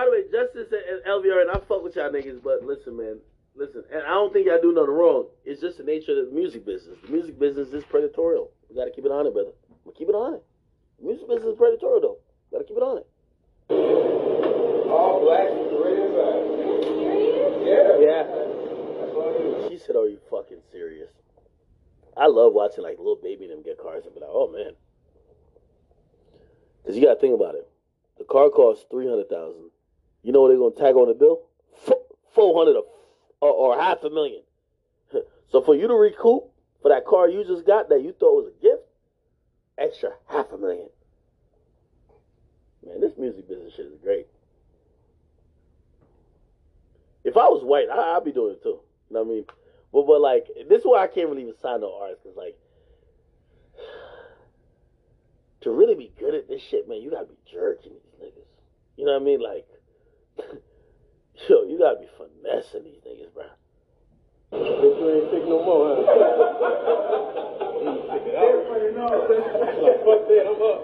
by the way, Justice and LVR, and I fuck with y'all niggas, but listen, man, listen, and I don't think y'all do nothing wrong. It's just the nature of the music business. The music business is predatorial. We gotta keep it on it, brother. We keep it on it. The music business is predatorial, though. We Gotta keep it on it. All black, great inside. Yeah. Yeah. That's all it is. She said, "Are you fucking serious?" I love watching like Lil Baby and them get cars and be like, "Oh man," because you gotta think about it. The car costs three hundred thousand. You know what they're gonna tag on the bill? Four hundred or, or half a million. So for you to recoup for that car you just got that you thought was a gift, extra half a million. Man, this music business shit is great. If I was white, I, I'd be doing it too. You know what I mean? But but like this is why I can't really even sign no artists because like to really be good at this shit, man, you gotta be jerking these niggas. You know what I mean? Like, yo, you gotta be finessing these niggas, bro. Bitch, you ain't sick no more, huh? Everybody knows. Fuck that, I'm up.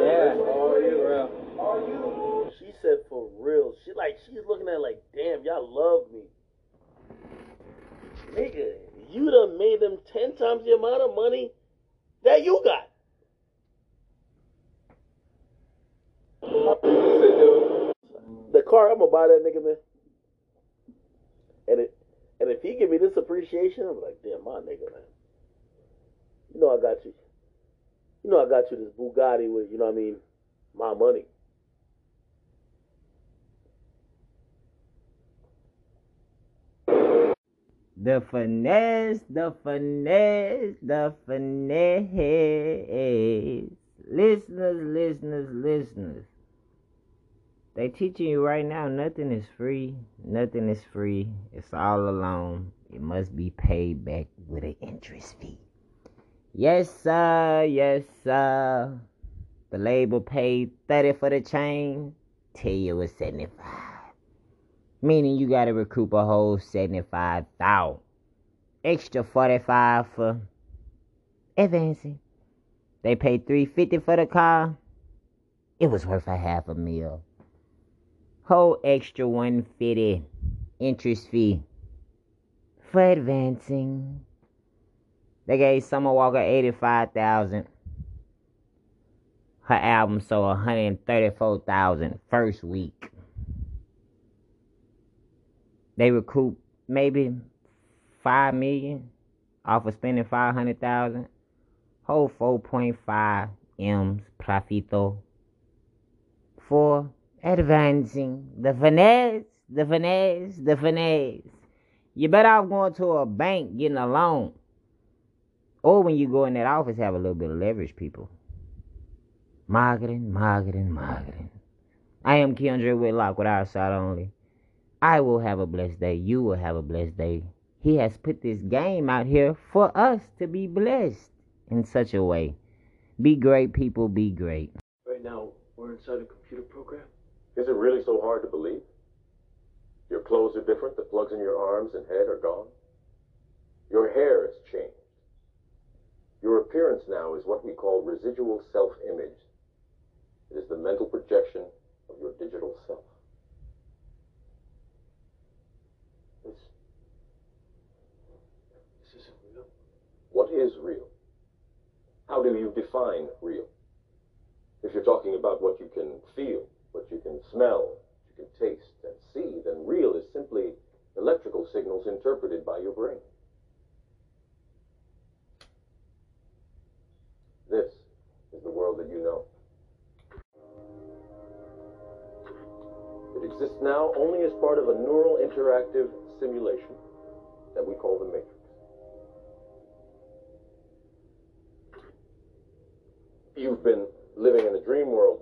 Yeah. All you, bro. She said for real. She like she's looking at like, damn, y'all love me. Nigga, you done made them ten times the amount of money that you got. Car, I'm gonna buy that nigga, man. And it, and if he give me this appreciation, I'm like, damn, my nigga, man. You know I got you. You know I got you this Bugatti with, you know what I mean, my money. The finesse, the finesse, the finesse. Listeners, listeners, listeners. They teaching you right now nothing is free. Nothing is free. It's all alone. It must be paid back with an interest fee. Yes, sir. Yes, sir. The label paid 30 for the chain. Tell you it's 75 meaning you got to recoup a whole 75,000 extra 45 for advancing they paid 350 for the car it was worth a half a mil whole extra 150 interest fee for advancing. They gave summer walker 85000 her album sold 134000 first week. They recoup maybe five million off of spending five hundred thousand. Whole four point five M's profito for advancing the finesse, the finesse, the finesse. You better off going to a bank getting a loan. Or when you go in that office have a little bit of leverage, people. Marketing, marketing, marketing. I am Keandre Whitlock with our side only. I will have a blessed day. You will have a blessed day. He has put this game out here for us to be blessed in such a way. Be great, people. Be great. Right now, we're inside a computer program. Is it really so hard to believe? Your clothes are different, the plugs in your arms and head are gone. Your hair has changed. Your appearance now is what we call residual self image. It is the mental projection of your digital self. This, This isn't real. what is real? How do you define real? If you're talking about what you can feel, what you can smell, you can taste and see, then real is simply electrical signals interpreted by your brain. This is the world that you know. It exists now only as part of a neural interactive simulation that we call the Matrix. You've been living in a dream world,